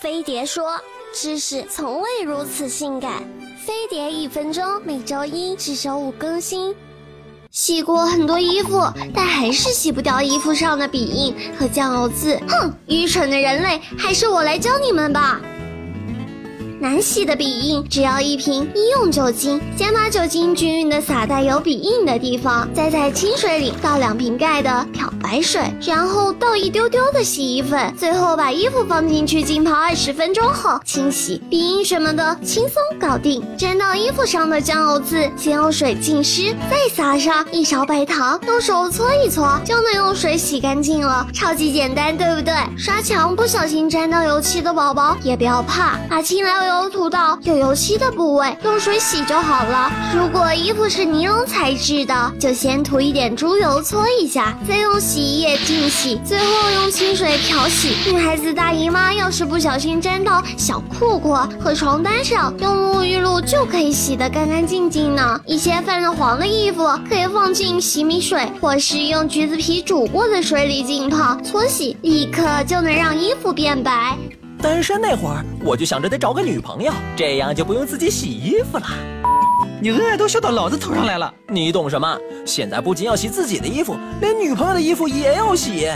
飞碟说：“知识从未如此性感。”飞碟一分钟，每周一至周五更新。洗过很多衣服，但还是洗不掉衣服上的笔印和酱油渍。哼，愚蠢的人类，还是我来教你们吧。难洗的笔印，只要一瓶医用酒精，先把酒精均匀的洒在有笔印的地方，再在清水里倒两瓶盖的漂白水，然后倒一丢丢的洗衣粉，最后把衣服放进去浸泡二十分钟后清洗，笔印什么的轻松搞定。沾到衣服上的酱油渍，先用水浸湿，再撒上一勺白糖，用手搓一搓，就能用水洗干净了，超级简单，对不对？刷墙不小心沾到油漆的宝宝也不要怕，把清来。油涂到有油漆的部位，用水洗就好了。如果衣服是尼龙材质的，就先涂一点猪油搓一下，再用洗衣液浸洗，最后用清水漂洗。女孩子大姨妈要是不小心沾到小裤裤和床单上，用沐浴露就可以洗得干干净净呢。一些泛了黄的衣服，可以放进洗米水，或是用橘子皮煮过的水里浸泡搓洗，立刻就能让衣服变白。单身那会儿，我就想着得找个女朋友，这样就不用自己洗衣服了。你恩爱都笑到老子头上来了，你懂什么？现在不仅要洗自己的衣服，连女朋友的衣服也要洗。